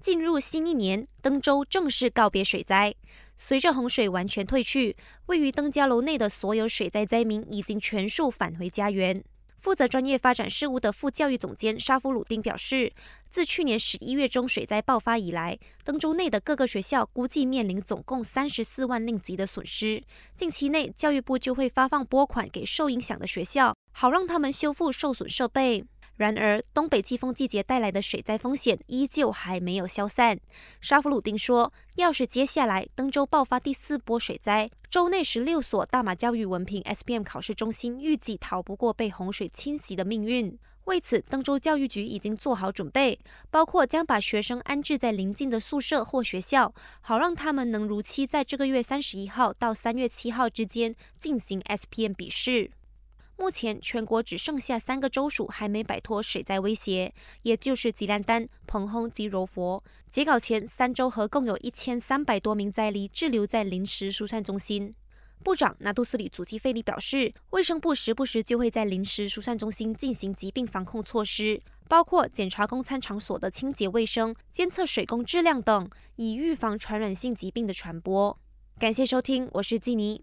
进入新一年，登州正式告别水灾。随着洪水完全退去，位于登嘉楼内的所有水灾灾民已经全数返回家园。负责专业发展事务的副教育总监沙夫鲁丁表示，自去年十一月中水灾爆发以来，登州内的各个学校估计面临总共三十四万令吉的损失。近期内，教育部就会发放拨款给受影响的学校，好让他们修复受损设备。然而，东北季风季节带来的水灾风险依旧还没有消散。沙弗鲁丁说：“要是接下来登州爆发第四波水灾，州内十六所大马教育文凭 SPM 考试中心预计逃不过被洪水侵袭的命运。为此，登州教育局已经做好准备，包括将把学生安置在邻近的宿舍或学校，好让他们能如期在这个月三十一号到三月七号之间进行 SPM 笔试。”目前全国只剩下三个州属还没摆脱水灾威胁，也就是吉兰丹、彭亨及柔佛。截稿前，三州合共有一千三百多名灾黎滞留在临时疏散中心。部长纳杜斯里祖基费利表示，卫生部时不时就会在临时疏散中心进行疾病防控措施，包括检查供餐场所的清洁卫生、监测水工质量等，以预防传染性疾病的传播。感谢收听，我是季尼。